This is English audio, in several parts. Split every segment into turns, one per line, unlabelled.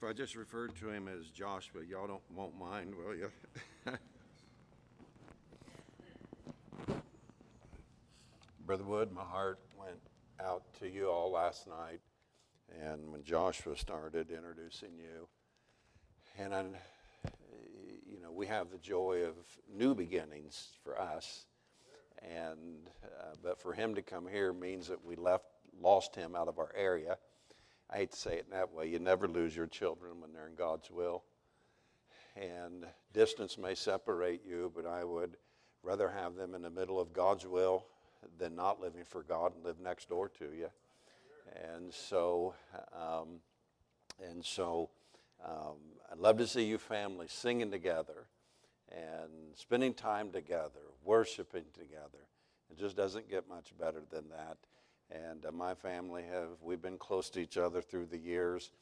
If I just referred to him as Joshua, y'all don't, won't mind, will you? Brother Wood, my heart went out to you all last night, and when Joshua started introducing you, and I, you know, we have the joy of new beginnings for us, and uh, but for him to come here means that we left, lost him out of our area. I hate to say it in that way. You never lose your children when they're in God's will, and distance may separate you, but I would rather have them in the middle of God's will than not living for God and live next door to you. And so, um, and so, um, I'd love to see you families singing together and spending time together, worshiping together. It just doesn't get much better than that. And uh, my family have we've been close to each other through the years,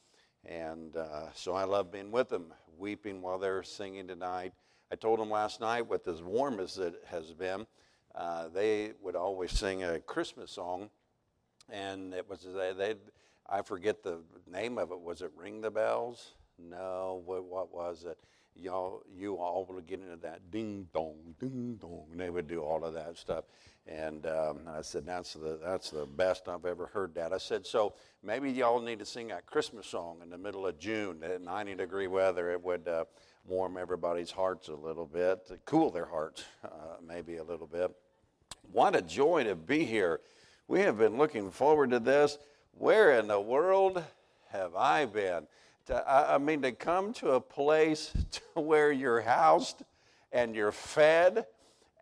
and uh, so I love being with them, weeping while they're singing tonight. I told them last night, with as warm as it has been, uh, they would always sing a Christmas song, and it was they, they I forget the name of it. Was it Ring the Bells? No, what, what was it? Y'all, you all would get into that ding dong, ding dong, and they would do all of that stuff. And um, I said, that's the, that's the best I've ever heard that. I said, so maybe y'all need to sing that Christmas song in the middle of June at 90 degree weather. It would uh, warm everybody's hearts a little bit, cool their hearts uh, maybe a little bit. What a joy to be here. We have been looking forward to this. Where in the world have I been? To, uh, I mean, to come to a place to where you're housed and you're fed.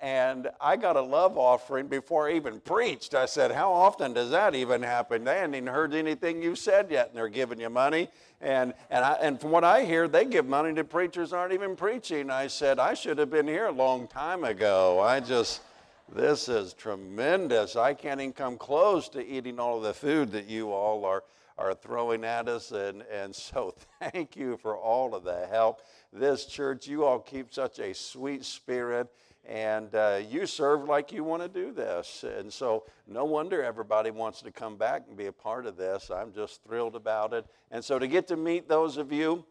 And I got a love offering before I even preached. I said, How often does that even happen? They hadn't even heard anything you've said yet, and they're giving you money. And, and, I, and from what I hear, they give money to preachers aren't even preaching. I said, I should have been here a long time ago. I just. This is tremendous. I can't even come close to eating all of the food that you all are, are throwing at us. And, and so thank you for all of the help. This church, you all keep such a sweet spirit. And uh, you serve like you want to do this. And so, no wonder everybody wants to come back and be a part of this. I'm just thrilled about it. And so, to get to meet those of you,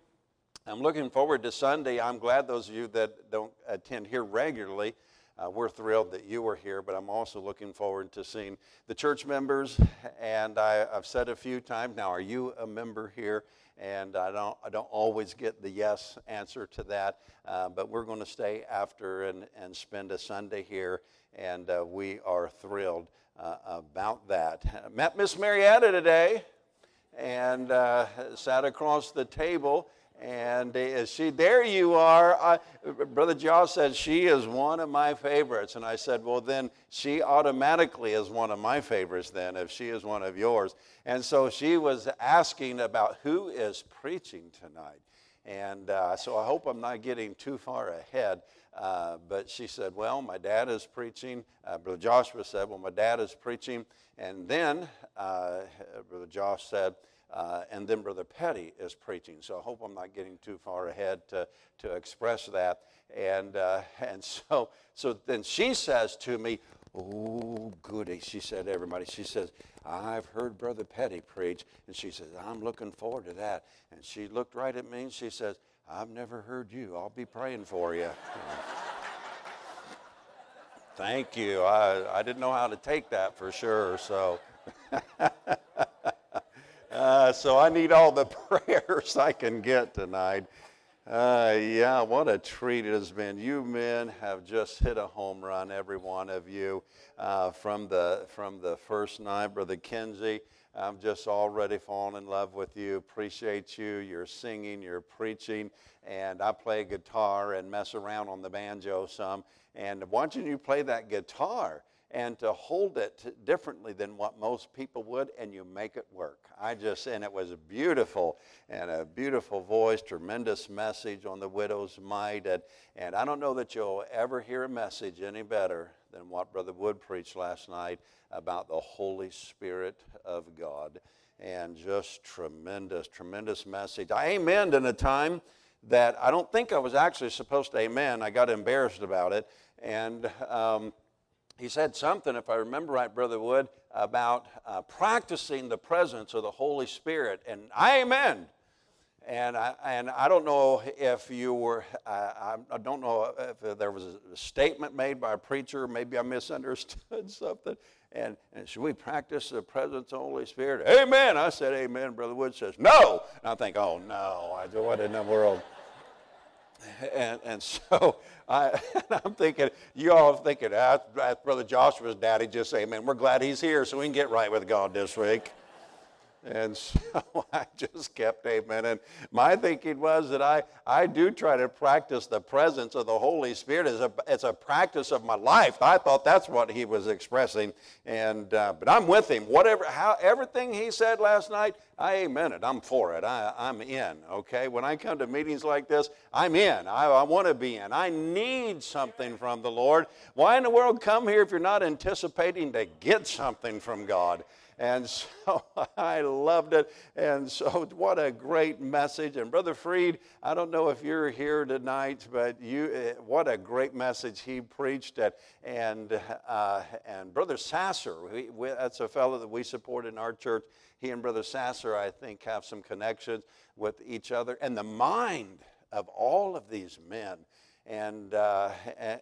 I'm looking forward to Sunday. I'm glad those of you that don't attend here regularly uh, we're thrilled that you were here, but I'm also looking forward to seeing the church members. And I, have said a few times now, are you a member here? And I don't, I don't always get the yes answer to that, uh, but we're going to stay after and, and spend a Sunday here, and uh, we are thrilled uh, about that. Met Miss Marietta today and uh, sat across the table and uh, she, there you are. Brother Josh said, she is one of my favorites. And I said, well, then she automatically is one of my favorites, then, if she is one of yours. And so she was asking about who is preaching tonight. And uh, so I hope I'm not getting too far ahead. Uh, but she said, Well, my dad is preaching. Uh, Brother Joshua said, Well, my dad is preaching. And then uh, Brother Josh said, uh, and then Brother Petty is preaching. So I hope I'm not getting too far ahead to, to express that. And, uh, and so, so then she says to me, Oh, goody. She said, everybody, she says, I've heard Brother Petty preach. And she says, I'm looking forward to that. And she looked right at me and she says, I've never heard you. I'll be praying for you. Thank you. I, I didn't know how to take that for sure. So. Uh, so I need all the prayers I can get tonight. Uh, yeah, what a treat it has been. You men have just hit a home run, every one of you, uh, from the from the first night, Brother Kenzie. I'm just already falling in love with you. Appreciate you. You're singing, you're preaching, and I play guitar and mess around on the banjo some. And watching you play that guitar and to hold it differently than what most people would, and you make it work. I just, and it was beautiful, and a beautiful voice, tremendous message on the widow's mite. And, and I don't know that you'll ever hear a message any better than what Brother Wood preached last night about the Holy Spirit of God. And just tremendous, tremendous message. I amened in a time that I don't think I was actually supposed to amen. I got embarrassed about it. And, um, he said something, if I remember right, Brother Wood, about uh, practicing the presence of the Holy Spirit. And amen. and I, and I don't know if you were, I, I don't know if there was a statement made by a preacher, maybe I misunderstood something. And, and should we practice the presence of the Holy Spirit? Amen. I said amen. Brother Wood says no. And I think, oh no, I, what in the world? And, and so I, am thinking, you all thinking, ah, Brother Joshua's daddy just say, man, we're glad he's here so we can get right with God this week. And so I just kept amen. And my thinking was that I, I do try to practice the presence of the Holy Spirit as a, as a practice of my life. I thought that's what he was expressing. And, uh, but I'm with him. Whatever, how, everything he said last night, I amen it. I'm for it. I, I'm in, okay? When I come to meetings like this, I'm in. I, I want to be in. I need something from the Lord. Why in the world come here if you're not anticipating to get something from God? And so I loved it. And so, what a great message. And Brother Freed, I don't know if you're here tonight, but you, eh, what a great message he preached. At, and, uh, and Brother Sasser, we, we, that's a fellow that we support in our church. He and Brother Sasser, I think, have some connections with each other. And the mind of all of these men and, uh,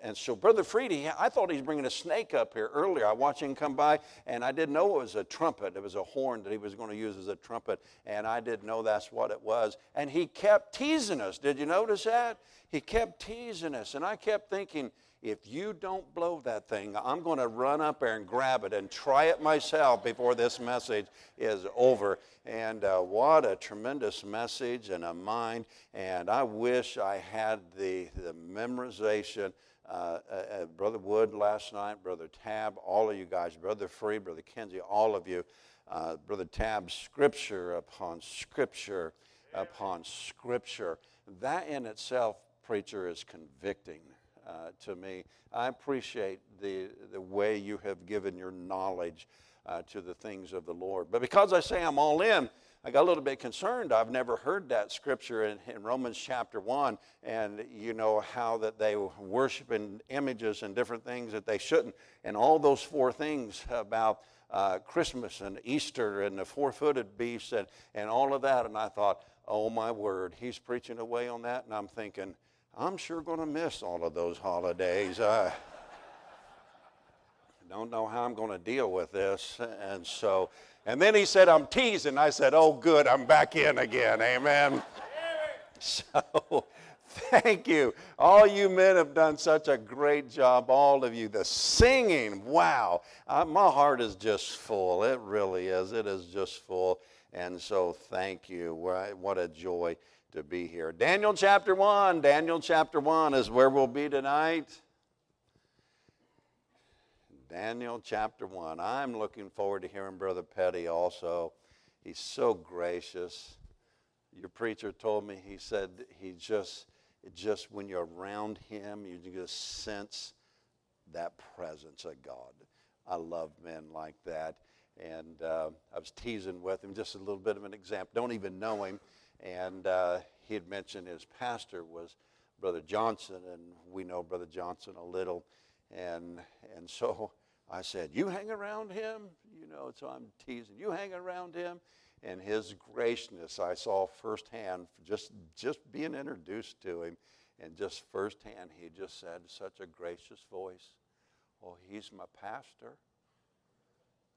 and, so Brother Freedy, I thought he was bringing a snake up here earlier. I watched him come by, and I didn't know it was a trumpet. It was a horn that he was going to use as a trumpet, and I didn't know that's what it was. And he kept teasing us. Did you notice that? He kept teasing us, and I kept thinking, if you don't blow that thing, I'm going to run up there and grab it and try it myself before this message is over. And uh, what a tremendous message and a mind. And I wish I had the, the memorization. Uh, uh, uh, Brother Wood last night, Brother Tab, all of you guys, Brother Free, Brother Kenzie, all of you. Uh, Brother Tab, scripture upon scripture upon scripture. That in itself, preacher, is convicting uh, to me. I appreciate the, the way you have given your knowledge uh, to the things of the Lord. But because I say I'm all in, I got a little bit concerned. I've never heard that scripture in, in, Romans chapter 1, and you know how that they worship in images and different things that they shouldn't, and all those four things about uh, Christmas and Easter and the four footed beasts and, and all of that. And I thought, oh my word, he's preaching away on that. And I'm thinking, I'm sure going to miss all of those holidays. I don't know how I'm going to deal with this. And so, and then he said, I'm teasing. I said, Oh, good, I'm back in again. Amen. So, thank you. All you men have done such a great job, all of you. The singing, wow. My heart is just full. It really is. It is just full. And so, thank you. What a joy to be here. Daniel chapter 1. Daniel chapter 1 is where we'll be tonight. Daniel chapter 1. I'm looking forward to hearing Brother Petty also. He's so gracious. Your preacher told me, he said he just, just when you're around him, you just sense that presence of God. I love men like that. And uh, I was teasing with him, just a little bit of an example. Don't even know him. And uh, he had mentioned his pastor was Brother Johnson, and we know Brother Johnson a little. And, and so I said, You hang around him? You know, so I'm teasing. You hang around him? And his graciousness I saw firsthand, just, just being introduced to him. And just firsthand, he just said, Such a gracious voice. Oh, he's my pastor.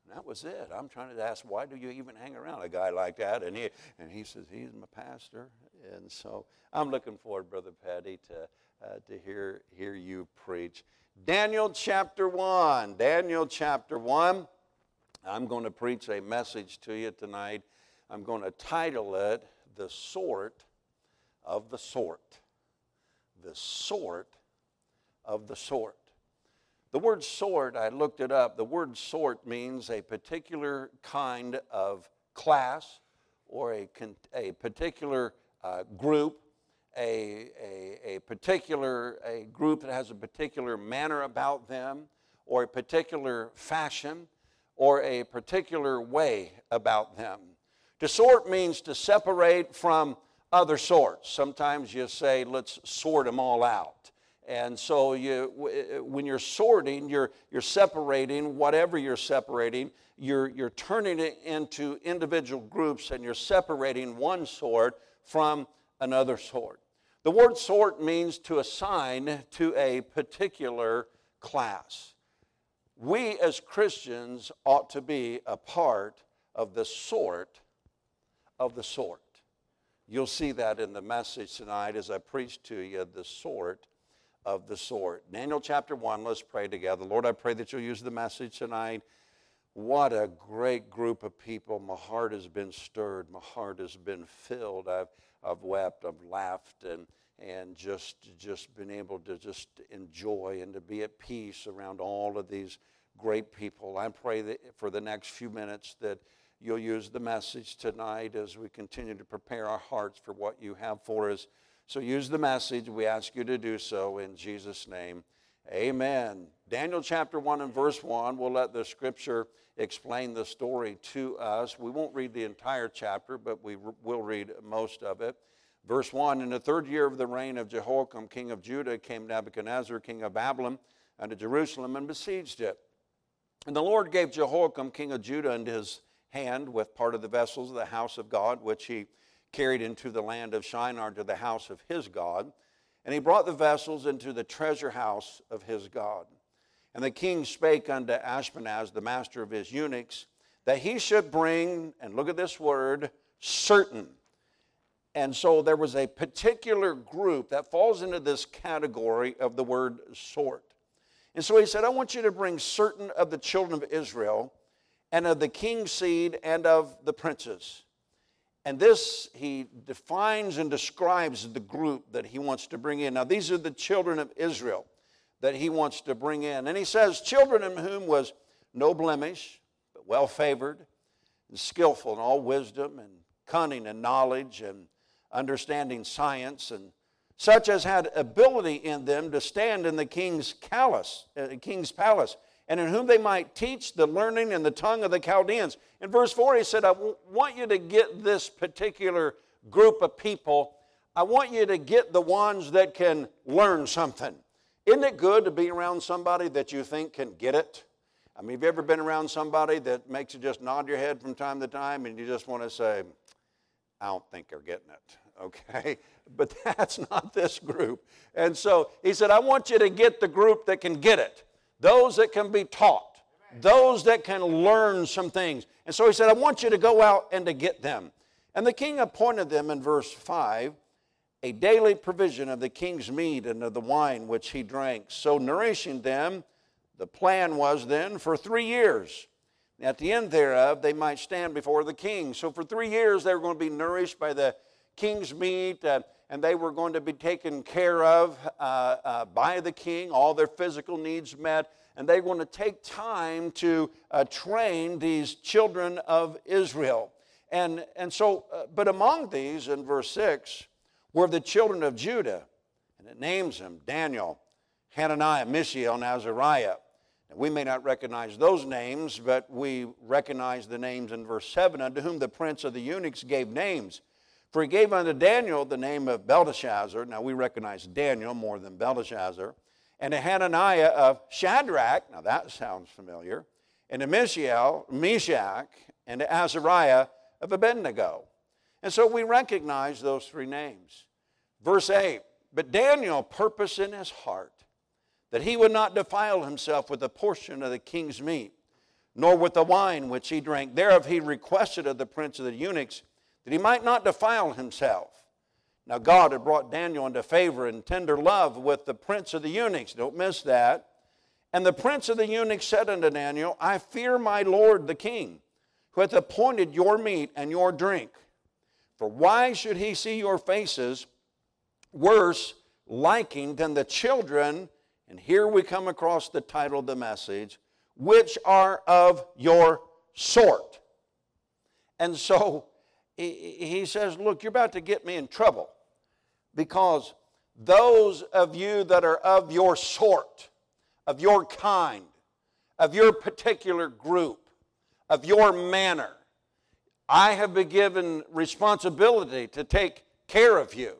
And that was it. I'm trying to ask, why do you even hang around a guy like that? And he, and he says, he's my pastor. And so I'm looking forward, Brother Patty, to, uh, to hear, hear you preach. Daniel chapter 1. Daniel chapter 1. I'm going to preach a message to you tonight. I'm going to title it, The Sort of the Sort. The Sort of the Sort. The word sort, I looked it up, the word sort means a particular kind of class or a, a particular uh, group, a, a, a particular a group that has a particular manner about them, or a particular fashion, or a particular way about them. To sort means to separate from other sorts. Sometimes you say, let's sort them all out. And so you, uh, when you're sorting, you're, you're separating whatever you're separating, you're, you're turning it into individual groups and you're separating one sort from another sort. The word sort means to assign to a particular class. We as Christians ought to be a part of the sort of the sort. You'll see that in the message tonight as I preach to you the sort of the sort. Daniel chapter 1, let's pray together. Lord, I pray that you'll use the message tonight. What a great group of people. My heart has been stirred. My heart has been filled. I've, I've wept, I've laughed, and, and just, just been able to just enjoy and to be at peace around all of these great people. I pray that for the next few minutes that you'll use the message tonight as we continue to prepare our hearts for what you have for us. So use the message. We ask you to do so in Jesus' name. Amen. Daniel chapter 1 and verse 1, we'll let the scripture explain the story to us. We won't read the entire chapter, but we will read most of it. Verse 1 In the third year of the reign of Jehoiakim, king of Judah, came Nebuchadnezzar, king of Babylon, unto Jerusalem and besieged it. And the Lord gave Jehoiakim, king of Judah, into his hand with part of the vessels of the house of God, which he carried into the land of Shinar to the house of his God. And he brought the vessels into the treasure house of his God. And the king spake unto Ashpenaz, the master of his eunuchs, that he should bring, and look at this word, certain. And so there was a particular group that falls into this category of the word sort. And so he said, I want you to bring certain of the children of Israel and of the king's seed and of the princes. And this, he defines and describes the group that he wants to bring in. Now, these are the children of Israel that he wants to bring in. And he says, Children in whom was no blemish, but well favored, and skillful in all wisdom, and cunning and knowledge, and understanding science, and such as had ability in them to stand in the king's palace, uh, king's palace and in whom they might teach the learning and the tongue of the Chaldeans. In verse 4, he said, I want you to get this particular group of people. I want you to get the ones that can learn something. Isn't it good to be around somebody that you think can get it? I mean, have you ever been around somebody that makes you just nod your head from time to time and you just want to say, I don't think they're getting it, okay? But that's not this group. And so he said, I want you to get the group that can get it those that can be taught, those that can learn some things. And so he said, I want you to go out and to get them. And the king appointed them in verse 5 a daily provision of the king's meat and of the wine which he drank, so nourishing them. The plan was then for three years. At the end thereof, they might stand before the king. So for three years, they were going to be nourished by the king's meat. Uh, and they were going to be taken care of uh, uh, by the king, all their physical needs met, and they were going to take time to uh, train these children of Israel. And, and so, uh, but among these, in verse 6, were the children of Judah, and it names them Daniel, Hananiah, Mishael, and Azariah. And we may not recognize those names, but we recognize the names in verse 7, unto whom the prince of the eunuchs gave names. For he gave unto Daniel the name of Belteshazzar. Now we recognize Daniel more than Belteshazzar. And to Hananiah of Shadrach. Now that sounds familiar. And to Mishael, Meshach, and to Azariah of Abednego. And so we recognize those three names. Verse 8 But Daniel purposed in his heart that he would not defile himself with a portion of the king's meat, nor with the wine which he drank. Thereof he requested of the prince of the eunuchs that he might not defile himself. Now, God had brought Daniel into favor and tender love with the prince of the eunuchs. Don't miss that. And the prince of the eunuchs said unto Daniel, I fear my lord the king, who hath appointed your meat and your drink. For why should he see your faces worse liking than the children? And here we come across the title of the message, which are of your sort. And so he says, Look, you're about to get me in trouble because those of you that are of your sort, of your kind, of your particular group, of your manner, I have been given responsibility to take care of you.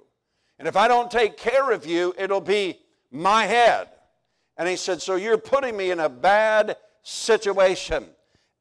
And if I don't take care of you, it'll be my head. And he said, So you're putting me in a bad situation.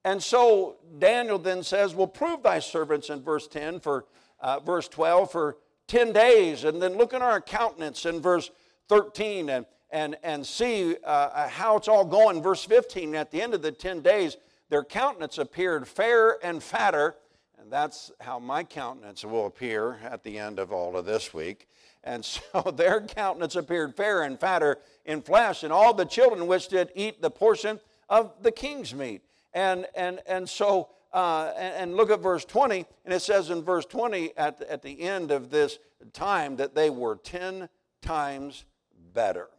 And so Daniel then says, Well, prove thy servants in verse 10 for uh, verse 12 for 10 days. And then look at our countenance in verse 13 and, and, and see uh, uh, how it's all going. Verse 15, at the end of the 10 days, their countenance appeared fair and fatter. And that's how my countenance will appear at the end of all of this week. And so their countenance appeared fair and fatter in flesh, and all the children which did eat the portion of the king's meat. And, and, and so, uh, and, and, look at verse 20, and it says in verse 20 at, at the end of this time that they were 10 times better.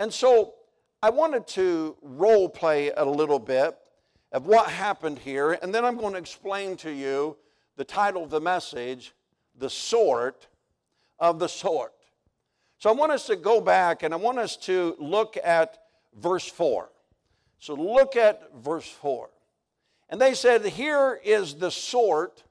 And so I wanted to role play a little bit of what happened here, and then I'm going to explain to you the title of the message, The Sort of the Sort. So I want us to go back and I want us to look at verse 4. So look at verse 4. And they said, Here is the sort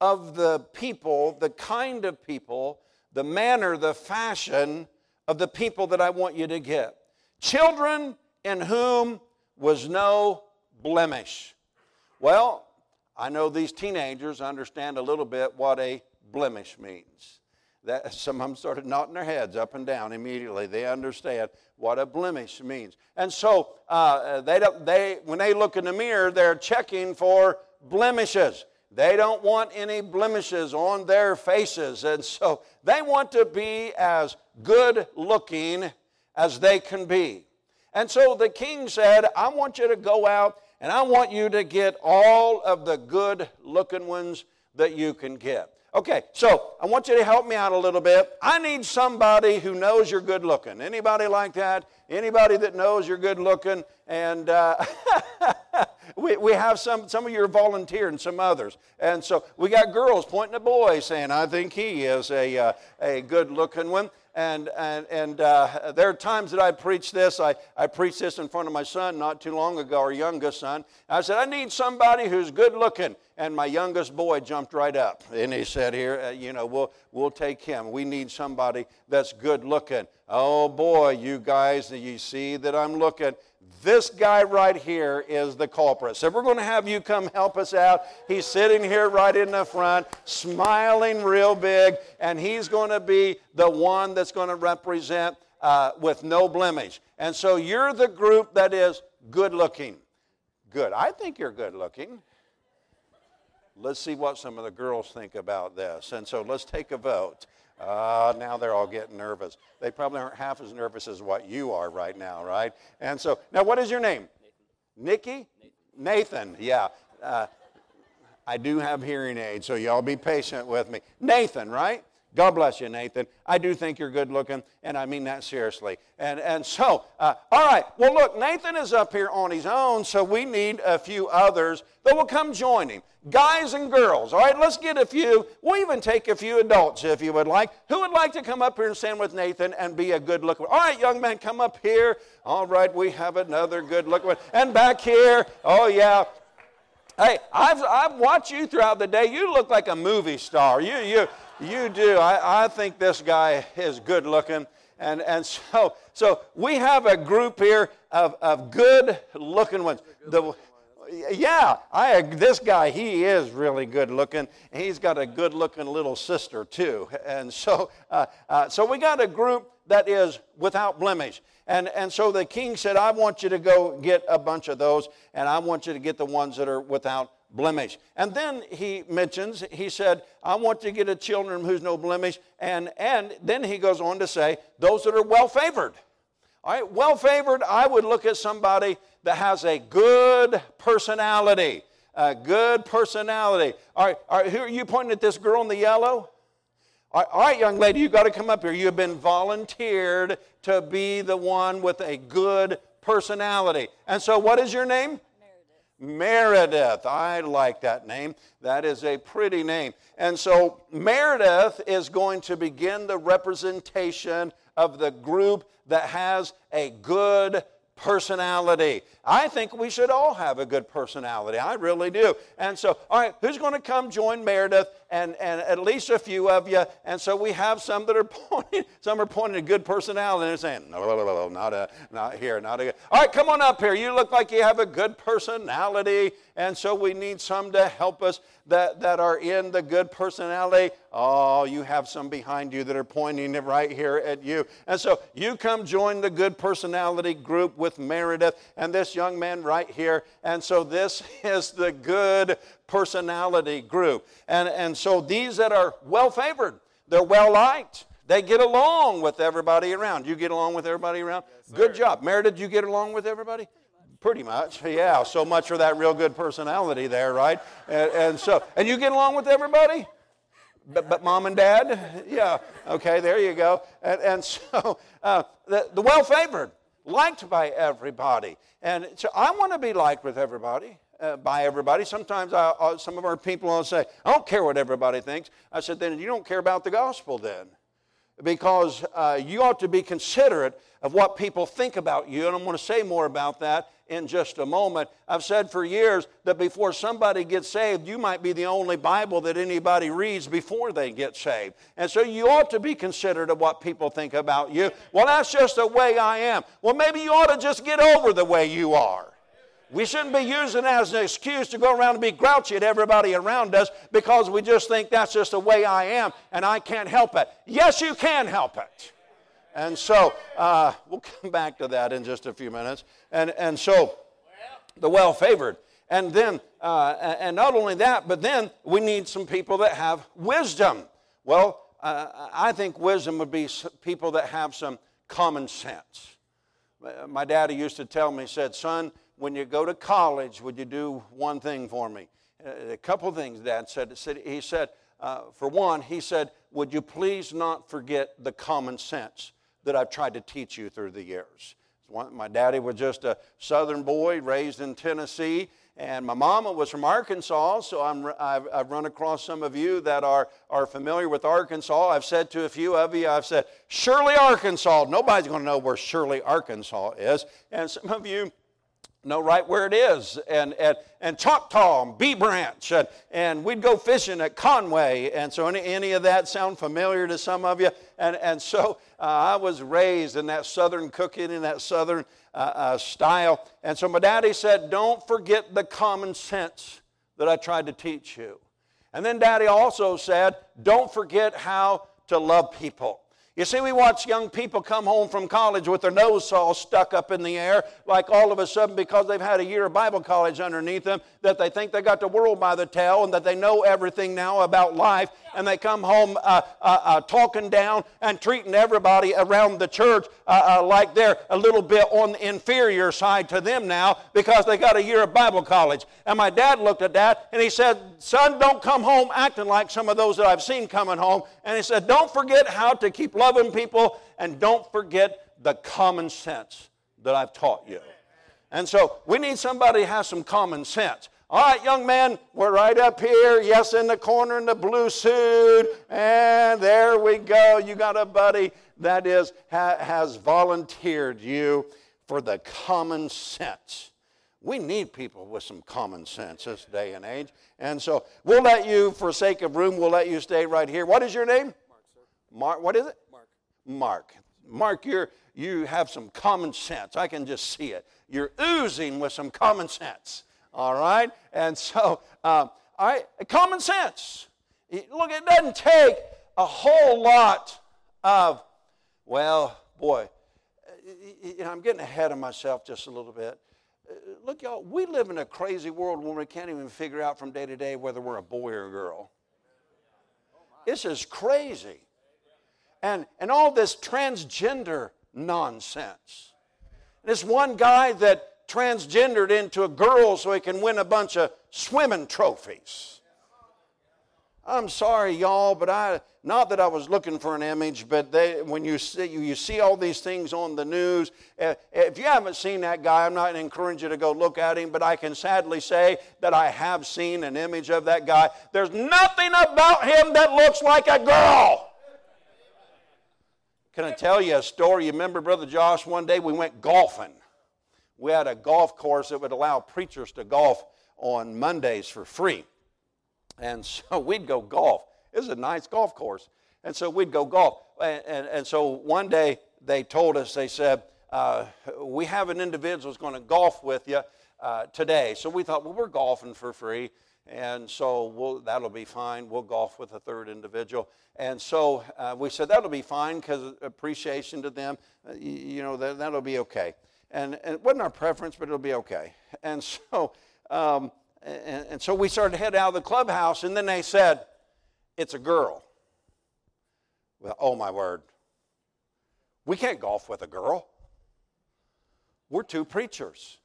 of the people, the kind of people, the manner, the fashion of the people that I want you to get. Children in whom was no blemish. Well, I know these teenagers understand a little bit what a blemish means that some of them started nodding their heads up and down immediately. They understand what a blemish means. And so uh, they don't, they, when they look in the mirror, they're checking for blemishes. They don't want any blemishes on their faces. And so they want to be as good looking as they can be. And so the king said, I want you to go out and I want you to get all of the good looking ones that you can get. Okay, so I want you to help me out a little bit. I need somebody who knows you're good looking. Anybody like that? Anybody that knows you're good looking? And uh, we, we have some, some of you are volunteering, some others. And so we got girls pointing at boys saying, I think he is a, uh, a good looking one. And, and, and uh, there are times that I preach this. I, I preached this in front of my son not too long ago, our youngest son. I said, I need somebody who's good looking. And my youngest boy jumped right up. And he said, Here, uh, you know, we'll, we'll take him. We need somebody that's good looking. Oh boy, you guys, you see that I'm looking. This guy right here is the culprit. So we're going to have you come help us out. He's sitting here right in the front, smiling real big, and he's going to be the one that's going to represent uh, with no blemish. And so you're the group that is good looking. Good. I think you're good looking. Let's see what some of the girls think about this. And so let's take a vote. Uh, now they're all getting nervous. They probably aren't half as nervous as what you are right now, right? And so, now what is your name? Nathan. Nikki? Nathan, Nathan yeah. Uh, I do have hearing aids, so y'all be patient with me. Nathan, right? God bless you, Nathan. I do think you're good looking, and I mean that seriously. And, and so, uh, all right, well, look, Nathan is up here on his own, so we need a few others that will come join him. Guys and girls, all right, let's get a few. We'll even take a few adults if you would like. Who would like to come up here and stand with Nathan and be a good looking All right, young man, come up here. All right, we have another good looking one. And back here, oh, yeah, Hey, I've, I've watched you throughout the day. You look like a movie star. You, you, you do. I, I think this guy is good looking. And, and so, so we have a group here of, of good looking ones. The, yeah, I, this guy, he is really good looking. He's got a good looking little sister, too. And so, uh, uh, so we got a group that is without blemish. And, and so the king said, I want you to go get a bunch of those, and I want you to get the ones that are without blemish. And then he mentions, he said, I want to get a children who's no blemish. And, and then he goes on to say, those that are well favored. All right, well favored, I would look at somebody that has a good personality. A good personality. All right, all right who are you pointing at this girl in the yellow? All right, young lady, you've got to come up here. You have been volunteered to be the one with a good personality. And so, what is your name? Meredith. I like that name. That is a pretty name. And so, Meredith is going to begin the representation of the group that has a good personality. I think we should all have a good personality. I really do. And so, all right, who's going to come join Meredith and, and at least a few of you. And so we have some that are pointing, some are pointing a good personality and saying, no, no, no, no, not, a, not here, not a good. All right, come on up here. You look like you have a good personality. And so we need some to help us that, that are in the good personality. Oh, you have some behind you that are pointing it right here at you. And so you come join the good personality group with Meredith and this young man right here. And so this is the good personality group. And, and so these that are well favored, they're well liked. They get along with everybody around. You get along with everybody around? Yes, good job. Meredith, you get along with everybody? Pretty much, yeah. So much for that real good personality there, right? And, and so, and you get along with everybody? But, but, mom and dad? Yeah, okay, there you go. And, and so uh, the, the well favored, liked by everybody. And so I want to be liked with everybody. Uh, by everybody. Sometimes I, uh, some of our people will say, I don't care what everybody thinks. I said, then you don't care about the gospel then. Because uh, you ought to be considerate of what people think about you. And I'm going to say more about that in just a moment. I've said for years that before somebody gets saved, you might be the only Bible that anybody reads before they get saved. And so you ought to be considerate of what people think about you. Well, that's just the way I am. Well, maybe you ought to just get over the way you are. We shouldn't be using that as an excuse to go around and be grouchy at everybody around us because we just think that's just the way I am and I can't help it. Yes, you can help it. And so uh, we'll come back to that in just a few minutes. And, and so the well favored. And then, uh, and not only that, but then we need some people that have wisdom. Well, uh, I think wisdom would be people that have some common sense. My daddy used to tell me, he said, Son, when you go to college, would you do one thing for me? A couple things, Dad said. He said, uh, for one, he said, Would you please not forget the common sense? that I've tried to teach you through the years. My daddy was just a southern boy raised in Tennessee, and my mama was from Arkansas, so I've, I've, run across some of you that are, are familiar with Arkansas. I've said to a few of you, I've said, Shirley, Arkansas. Nobody's going to know where Shirley, Arkansas is. And some of you know right where it is, and, and, and Choctaw, and Bee Branch, and, and we'd go fishing at Conway. And so, any, any of that sound familiar to some of you? And, and so, uh, I was raised in that southern cooking, in that southern uh, uh, style. And so, my daddy said, Don't forget the common sense that I tried to teach you. And then, daddy also said, Don't forget how to love people. You see, we watch young people come home from college with their nose all stuck up in the air, like all of a sudden, because they've had a year of Bible college underneath them, that they think they got the world by the tail and that they know everything now about life. And they come home uh, uh, uh, talking down and treating everybody around the church uh, uh, like they're a little bit on the inferior side to them now because they got a year of Bible college. And my dad looked at that and he said, Son, don't come home acting like some of those that I've seen coming home. And he said, Don't forget how to keep loving people, and don't forget the common sense that I've taught you. And so we need somebody who has some common sense. All right, young man, we're right up here. Yes, in the corner in the blue suit. And there we go. You got a buddy that is ha, has volunteered you for the common sense. We need people with some common sense this day and age. And so we'll let you, for sake of room, we'll let you stay right here. What is your name? Mark, what is it?
Mark.
Mark. Mark, you're, you have some common sense. I can just see it. You're oozing with some common sense. All right? And so, um, all right, common sense. Look, it doesn't take a whole lot of, well, boy, I'm getting ahead of myself just a little bit. Uh, look, y'all, we live in a crazy world where we can't even figure out from day to day whether we're a boy or a girl. This is crazy and, and all this transgender nonsense. This one guy that transgendered into a girl so he can win a bunch of swimming trophies. I'm sorry, y'all, but I not that I was looking for an image, but they, when you see you see all these things on the news, eh, if you haven't seen that guy, I'm not encouraging you to go look at him, but I can sadly say that I have seen an image of that guy. There's nothing about him that looks like a girl. Can I tell you a story? You remember, Brother Josh, one day we went golfing. We had a golf course that would allow preachers to golf on Mondays for free. And so we'd go golf. It was a nice golf course. And so we'd go golf. And, and, and so one day they told us, they said, uh, we have an individual who's going to golf with you uh, today. So we thought, well, we're golfing for free. And so we'll, that'll be fine. We'll golf with a third individual. And so uh, we said that'll be fine because appreciation to them, uh, you, you, know, that, that'll be okay. And, and, it wasn't our preference, but it'll be okay. And so, um, and, and so we started to head out of the clubhouse, and then they said, it's a girl. Well, oh my word. We can't golf with a girl. We're two preachers.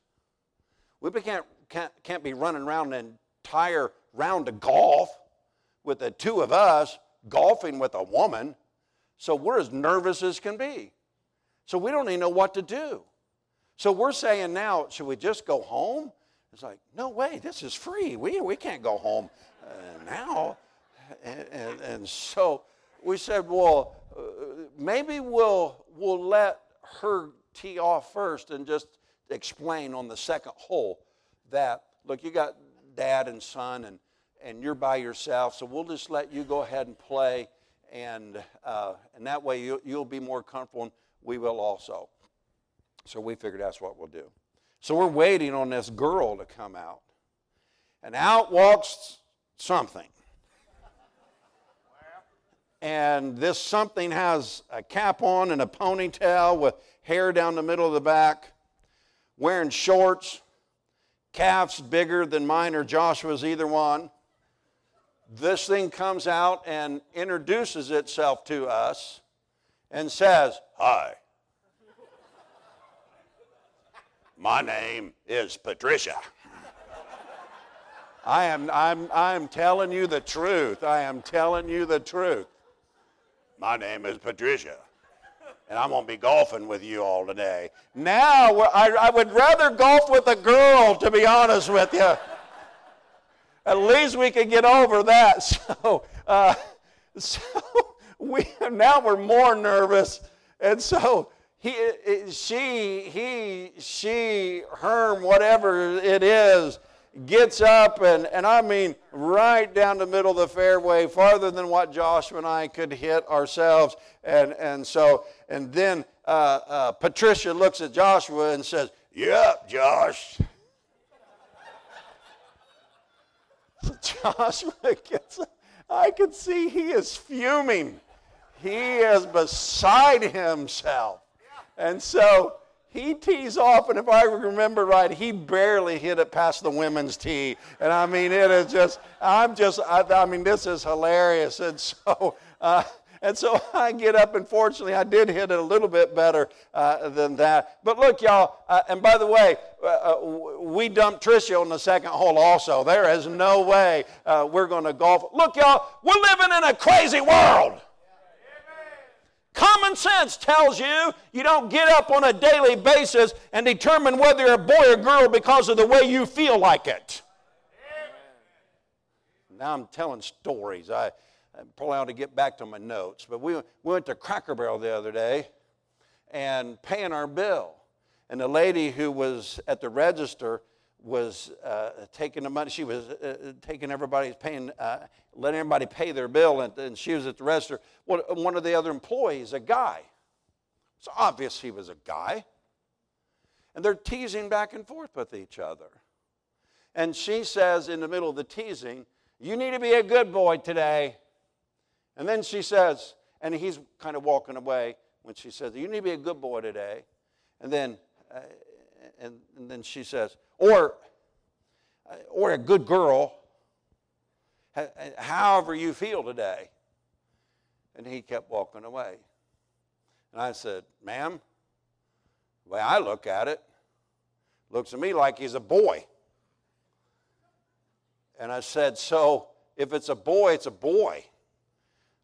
We can't, can't, can't be running around an entire round of golf with the two of us golfing with a woman. So we're as nervous as can be. So we don't even know what to do. So we're saying now, should we just go home? It's like, no way, this is free. We, we can't go home uh, now. And, and, and, so we said, well, uh, maybe we'll, we'll let her tee off first and just explain on the second hole that, look, you got dad and son, and, and you're by yourself, so we'll just let you go ahead and play, and, uh, and that way you, you'll be more comfortable, and we will also. So we figured that's what we'll do. So we're waiting on this girl to come out. And out walks something. And this something has a cap on and a ponytail with hair down the middle of the back, wearing shorts, calves bigger than mine or Joshua's, either one. This thing comes out and introduces itself to us and says, Hi. My name is Patricia. I am I'm, I'm telling you the truth. I am telling you the truth. My name is Patricia. And I'm going to be golfing with you all today. Now, I, I would rather golf with a girl, to be honest with you. At least we can get over that. So, uh, so we, now we're more nervous. And so he, she, he, she, Herm, whatever it is, gets up and, and I mean right down the middle of the fairway, farther than what Joshua and I could hit ourselves. And, and so, and then uh, uh, Patricia looks at Joshua and says, Yep, Josh. Joshua gets, up. I can see he is fuming. He is beside himself. And so he tees off, and if I remember right, he barely hit it past the women's tee. And I mean, it is just, I'm just, I, I mean, this is hilarious. And so, uh, and so I get up, and fortunately, I did hit it a little bit better uh, than that. But look, y'all, uh, and by the way, uh, uh we dumped Tricia on the second hole also. There is no way uh, we're going to golf. Look, y'all, we're living in a crazy world. Common sense tells you you don't get up on a daily basis and determine whether you're a boy or girl because of the way you feel like it. Now I'm telling stories. I, I probably ought to get back to my notes. But we, we went to Cracker Barrel the other day and paying our bill. And the lady who was at the register was uh, taking the money. She was uh, taking everybody's paying, uh, letting everybody pay their bill, and, and she was at the register. Well, one of the other employees, a guy. It's obvious he was a guy. And they're teasing back and forth with each other. And she says in the middle of the teasing, You need to be a good boy today. And then she says, and he's kind of walking away when she says, You need to be a good boy today. And then, uh, and, and then she says, or, uh, or a good girl, however you feel today. And he kept walking away. And I said, Ma'am, the way I look at it, looks to me like he's a boy. And I said, So if it's a boy, it's a boy.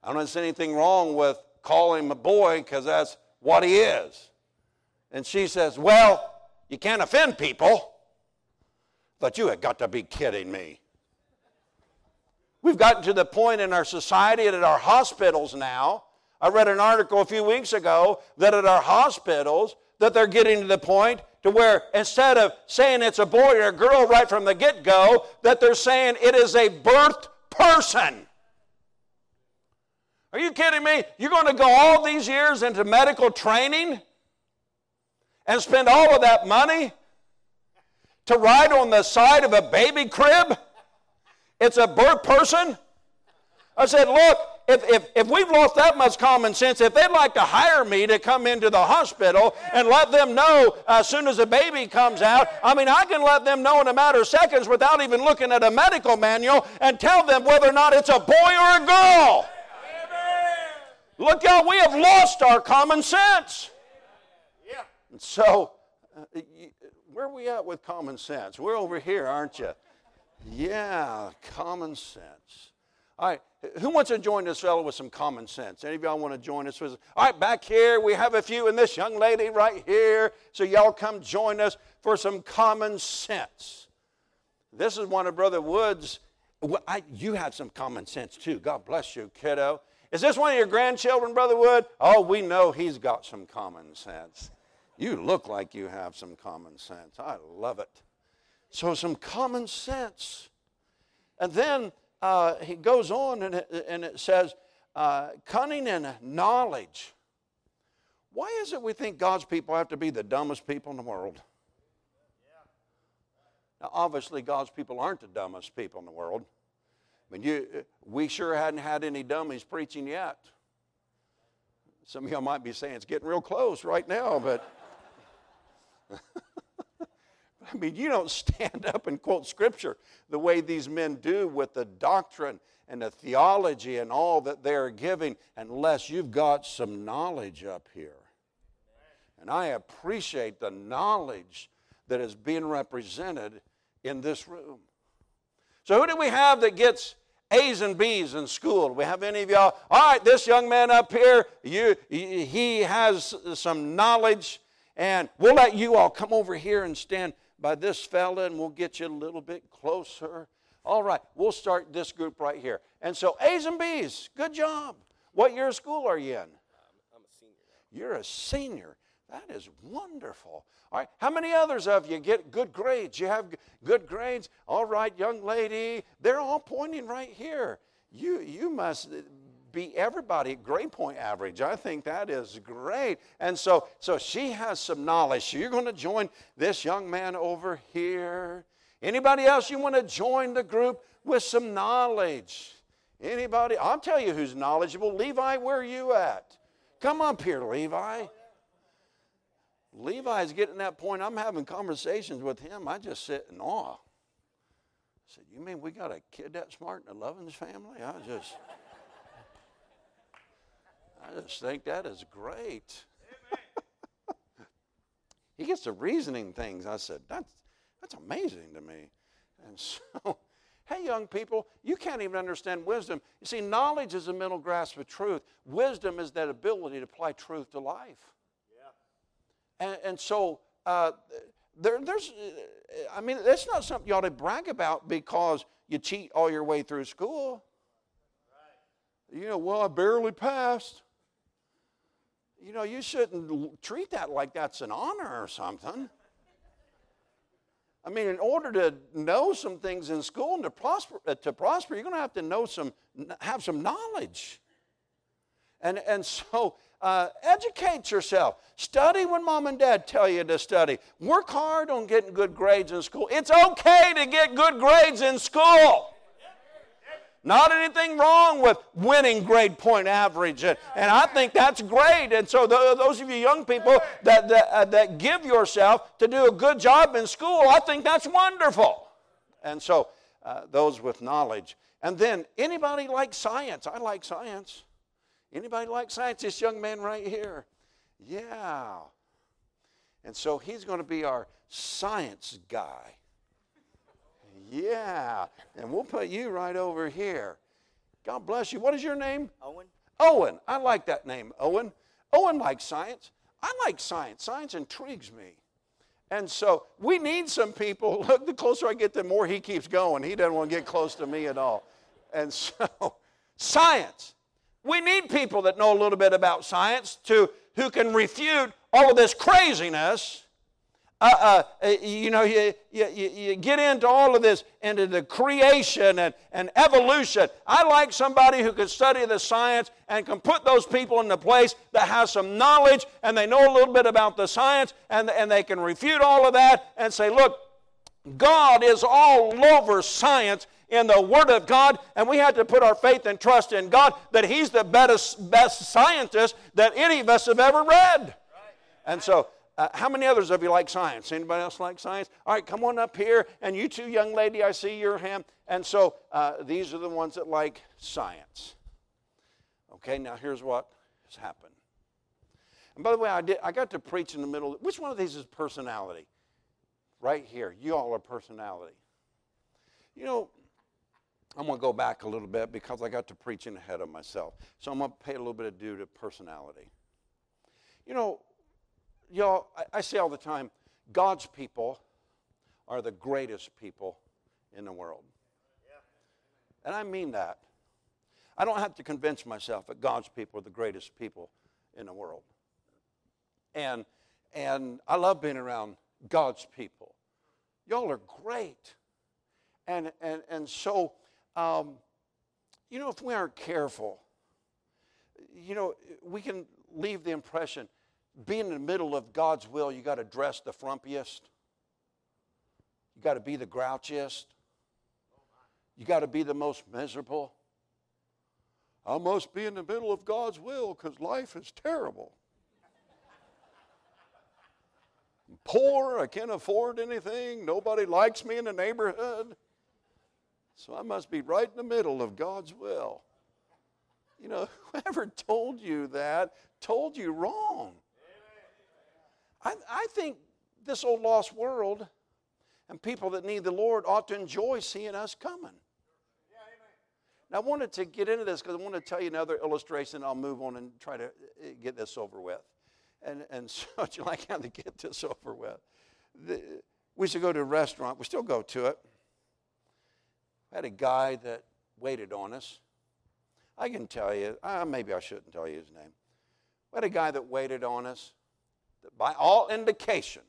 I don't see anything wrong with calling him a boy because that's what he is. And she says, Well, you can't offend people. But you have got to be kidding me. We've gotten to the point in our society and at our hospitals now. I read an article a few weeks ago that at our hospitals that they're getting to the point to where instead of saying it's a boy or a girl right from the get-go, that they're saying it is a birth person. Are you kidding me? You're going to go all these years into medical training and spend all of that money to ride on the side of a baby crib? It's a birth person? I said, look, if, if, if we've lost that much common sense, if they'd like to hire me to come into the hospital and let them know as soon as a baby comes out, I mean, I can let them know in a matter of seconds without even looking at a medical manual and tell them whether or not it's a boy or a girl. Look how we have lost our common sense. Yeah. So, uh, where are we at with common sense? We're over here, aren't you? Yeah, common sense. All right, who wants to join this fellow with some common sense? Any of y'all want to join us with? All right, back here we have a few, and this young lady right here. So y'all come join us for some common sense. This is one of Brother Wood's. Well, I, you had some common sense too. God bless you, kiddo. Is this one of your grandchildren, Brother Wood? Oh, we know he's got some common sense. You look like you have some common sense. I love it. So, some common sense. And then uh, he goes on and it, and it says, uh, cunning and knowledge. Why is it we think God's people have to be the dumbest people in the world? Now, obviously, God's people aren't the dumbest people in the world. I mean, you, we sure hadn't had any dummies preaching yet. Some of y'all might be saying it's getting real close right now, but. I mean, you don't stand up and quote scripture the way these men do with the doctrine and the theology and all that they're giving unless you've got some knowledge up here. And I appreciate the knowledge that is being represented in this room. So, who do we have that gets A's and B's in school? Do we have any of y'all? All right, this young man up here, you, he has some knowledge, and we'll let you all come over here and stand by this fella and we'll get you a little bit closer. All right, we'll start this group right here. And so, A's and B's, good job. What year of school are you in?
I'm a senior.
You're a senior. That is wonderful. All right, how many others of you get good grades? You have good grades? All right, young lady, they're all pointing right here. You, you must beat everybody at grade point average. I think that is great. And so, so she has some knowledge. So you're going to join this young man over here. Anybody else you want to join the group with some knowledge? Anybody? I'll tell you who's knowledgeable. Levi, where are you at? Come up here, Levi. Levi's getting that point. I'm having conversations with him. I just sit in awe. I said, You mean we got a kid that smart in the Lovens family? I just. I just think that is great. he gets to reasoning things. I said, that's, that's amazing to me. And so, hey, young people, you can't even understand wisdom. You see, knowledge is a mental grasp of truth, wisdom is that ability to apply truth to life. Yeah. And, and so, uh, there, there's, I mean, that's not something you ought to brag about because you cheat all your way through school. Right. You know, well, I barely passed you know, you shouldn't treat that like that's an honor or something. I mean, in order to know some things in school and to prosper, uh, to prosper you're going to have to know some, have some knowledge. And, and so, uh, educate yourself. Study when mom and dad tell you to study. Work hard on getting good grades in school. It's okay to get good grades in school. Not anything wrong with winning grade point average. And, and I think that's great. And so, the, those of you young people that, that, uh, that give yourself to do a good job in school, I think that's wonderful. And so, uh, those with knowledge. And then, anybody like science? I like science. Anybody like science? This young man right here. Yeah. And so, he's going to be our science guy. Yeah. And we'll put you right over here. God bless you. What is your name?
Owen.
Owen. I like that name, Owen. Owen likes science. I like science. Science intrigues me. And so we need some people. Look, the closer I get, the more he keeps going. He doesn't want to get close to me at all. And so, science. We need people that know a little bit about science to who can refute all of this craziness uh, uh, you know, you, you, you get into all of this, into the creation and, and evolution. I like somebody who can study the science and can put those people in the place that has some knowledge and they know a little bit about the science and, and they can refute all of that and say, look, God is all over science in the Word of God, and we have to put our faith and trust in God that He's the best, best scientist that any of us have ever read. And so uh, how many others of you like science? Anybody else like science? All right, come on up here. And you too, young lady, I see your hand. And so uh, these are the ones that like science. Okay, now here's what has happened. And by the way, I, did, I got to preach in the middle. Which one of these is personality? Right here. You all are personality. You know, I'm going to go back a little bit because I got to preaching ahead of myself. So I'm going to pay a little bit of due to personality. You know, y'all, I, I say all the time, God's people are the greatest people in the world. And I mean that. I don't have to convince myself that God's people are the greatest people in the world. And, and I love being around God's people. Y'all are great. And, and, and so, um, you know, if we aren't careful, you know, we can leave the impression being in the middle of God's will, you got to dress the frumpiest. You got to be the grouchiest. You got to be the most miserable. I must be in the middle of God's will because life is terrible. I'm poor, I can't afford anything, nobody likes me in the neighborhood. So I must be right in the middle of God's will. You know, whoever told you that told you wrong. I, I think this old lost world and people that need the Lord ought to enjoy seeing us coming. Now, I wanted to get into this because I want to tell you another illustration. I'll move on and try to uh, get this over with. And, and so, you like how to get this over with? The, we used to go to a restaurant. We still go to it. I had a guy that waited on us. I can tell you, uh, maybe I shouldn't tell you his name. We had a guy that waited on us that by all indication,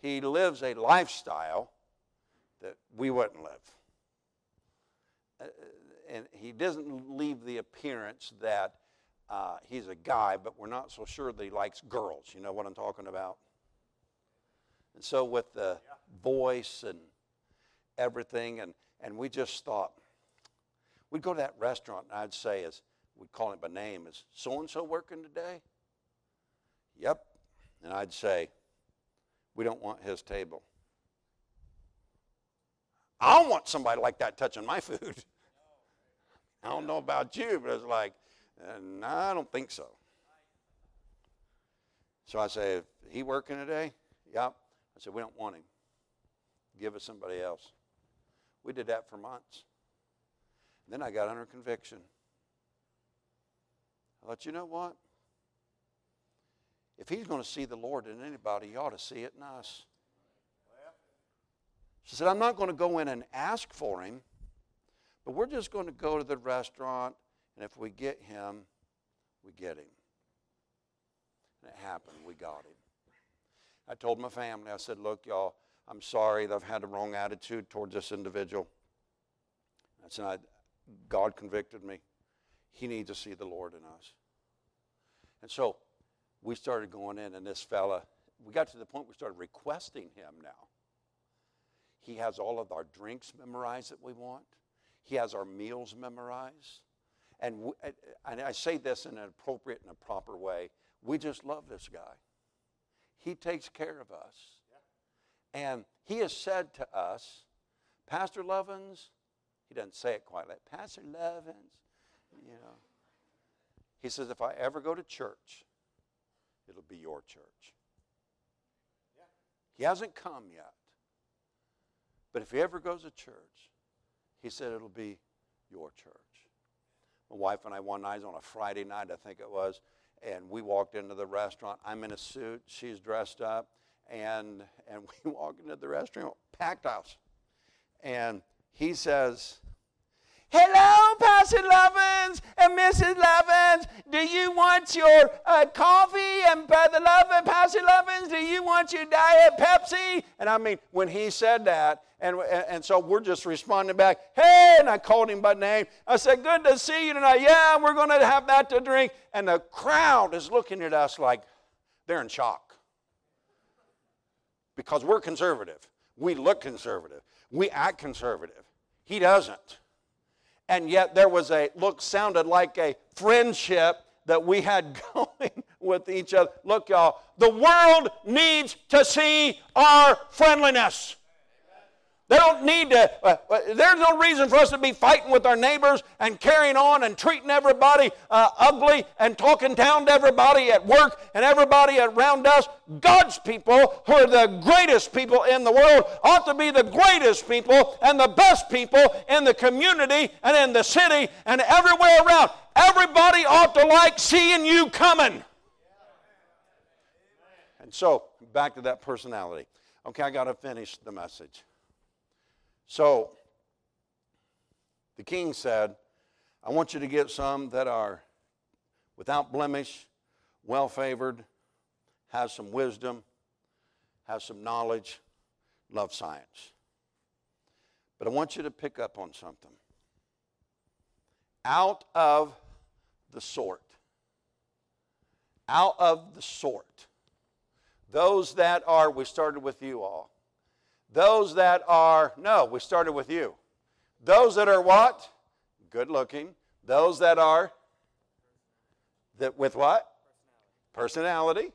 he lives a lifestyle that we wouldn't live. Uh, and he doesn't leave the appearance that uh, he's a guy, but we're not so sure that he likes girls. You know what I'm talking about? And so, with the voice and everything, and, and we just thought, we'd go to that restaurant, and I'd say, as we'd call him by name, is so and so working today? Yep. And I'd say, We don't want his table. I don't want somebody like that touching my food. I don't know about you, but it's like, uh, no, I don't think so. So I say, he working today? Yep. I said, we don't want him. Give us somebody else. We did that for months. Then I got under conviction. I thought, you know what? If he's going to see the Lord in anybody, he ought to see it in us. She said, I'm not going to go in and ask for him, but we're just going to go to the restaurant, and if we get him, we get him. And it happened. We got him. I told my family, I said, Look, y'all, I'm sorry that I've had the wrong attitude towards this individual. I said, God convicted me. He needs to see the Lord in us. And so we started going in, and this fella, we got to the point we started requesting him now. He has all of our drinks memorized that we want, he has our meals memorized. And, we, and I say this in an appropriate and a proper way. We just love this guy. He takes care of us. And he has said to us, Pastor Lovens, he doesn't say it quite like Pastor Lovens, you know. He says, if I ever go to church it'll be your church. He hasn't come yet. But if he ever goes to church, he said it'll be your church. My wife and I one night on a Friday night, I think it was, and we walked into the restaurant. I'm in a suit, she's dressed up, and and we walk into the restaurant, packed house. And he says, Hello, Pastor Lovens and Mrs. Lovens. Do you want your uh, coffee and Brother Loven, Pastor Lovens? Do you want your Diet Pepsi? And I mean, when he said that, and, and so we're just responding back, hey, and I called him by name. I said, good to see you tonight. Yeah, we're going to have that to drink. And the crowd is looking at us like they're in shock because we're conservative. We look conservative. We act conservative. He doesn't. And yet there was a look, sounded like a friendship that we had going with each other. Look, y'all, the world needs to see our friendliness. They don't need to, uh, uh, there's no reason for us to be fighting with our neighbors and carrying on and treating everybody uh, ugly and talking down to everybody at work and everybody around us. God's people, who are the greatest people in the world, ought to be the greatest people and the best people in the community and in the city and everywhere around. Everybody ought to like seeing you coming. And so, back to that personality. Okay, I got to finish the message. So the king said, I want you to get some that are without blemish, well favored, has some wisdom, has some knowledge, love science. But I want you to pick up on something. Out of the sort, out of the sort, those that are, we started with you all, those that are, no, we started with you. Those that are what? Good looking. Those that are, that with what? Personality.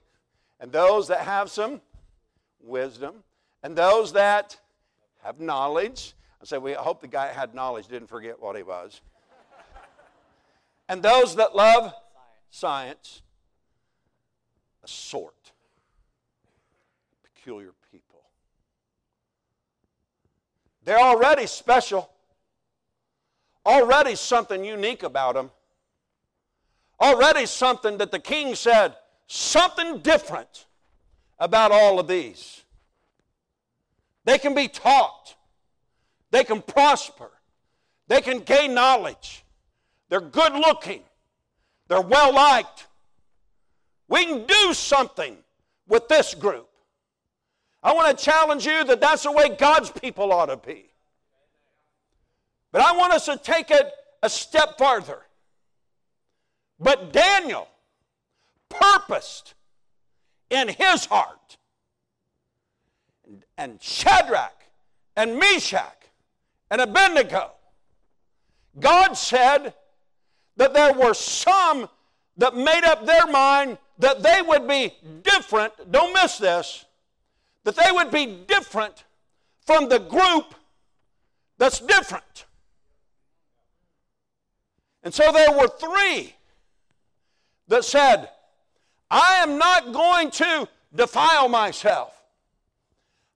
And those that have some wisdom. And those that have knowledge. I say, we hope the guy had knowledge, didn't forget what he was. and those that love science, a sort, peculiar They're already special, already something unique about them, already something that the king said, something different about all of these. They can be taught, they can prosper, they can gain knowledge, they're good looking, they're well liked. We can do something with this group. I want to challenge you that that's the way God's people ought to be. But I want us to take it a step farther. But Daniel purposed in his heart, and Shadrach and Meshach and Abednego, God said that there were some that made up their mind that they would be different. Don't miss this that they would be different from the group that's different. And so there were three that said, I am not going to defile myself.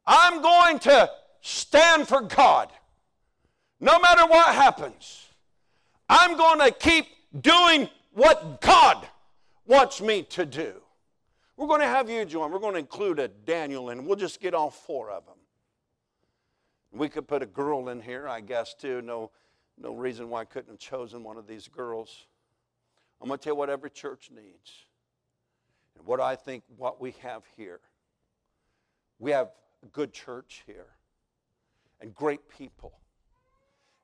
I'm going to stand for God. No matter what happens, I'm going to keep doing what God wants me to do. We're going to have you join. We're going to include a Daniel, and we'll just get all four of them. We could put a girl in here, I guess, too. No, no reason why I couldn't have chosen one of these girls. I'm going to tell you what every church needs. And what I think what we have here. We have a good church here and great people.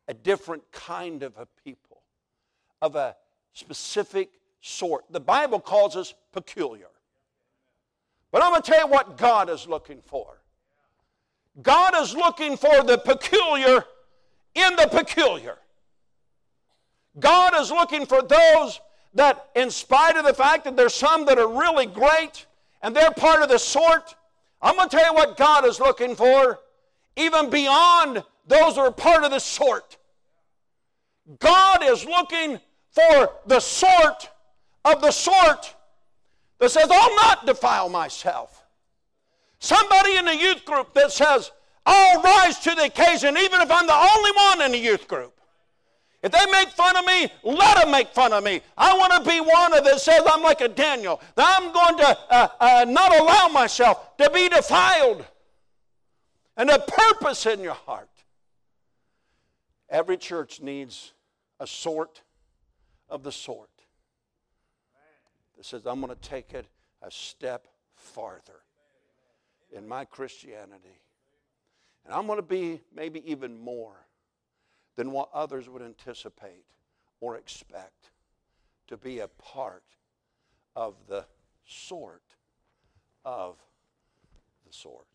A different kind of a people, of a specific sort. The Bible calls us peculiar. But I'm going to tell you what God is looking for. God is looking for the peculiar in the peculiar. God is looking for those that, in spite of the fact that there's some that are really great and they're part of the sort, I'm going to tell you what God is looking for, even beyond those that are part of the sort. God is looking for the sort of the sort that says, I'll not defile myself. Somebody in the youth group that says, I'll rise to the occasion even if I'm the only one in the youth group. If they make fun of me, let them make fun of me. I want to be one of that says I'm like a Daniel, that I'm going to uh, uh, not allow myself to be defiled. And a purpose in your heart. Every church needs a sort of the sort that says, I'm going to take it a step farther in my Christianity. And I'm going to be maybe even more than what others would anticipate or expect to be a part of the sort of the sort.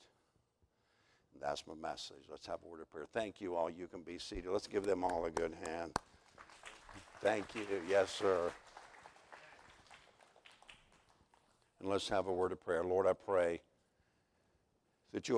That's my message. Let's have a word of prayer. Thank you all. You can be seated. Let's give them all a good hand. Thank you. Yes, sir. And let's have a word of prayer. Lord, I pray that you'll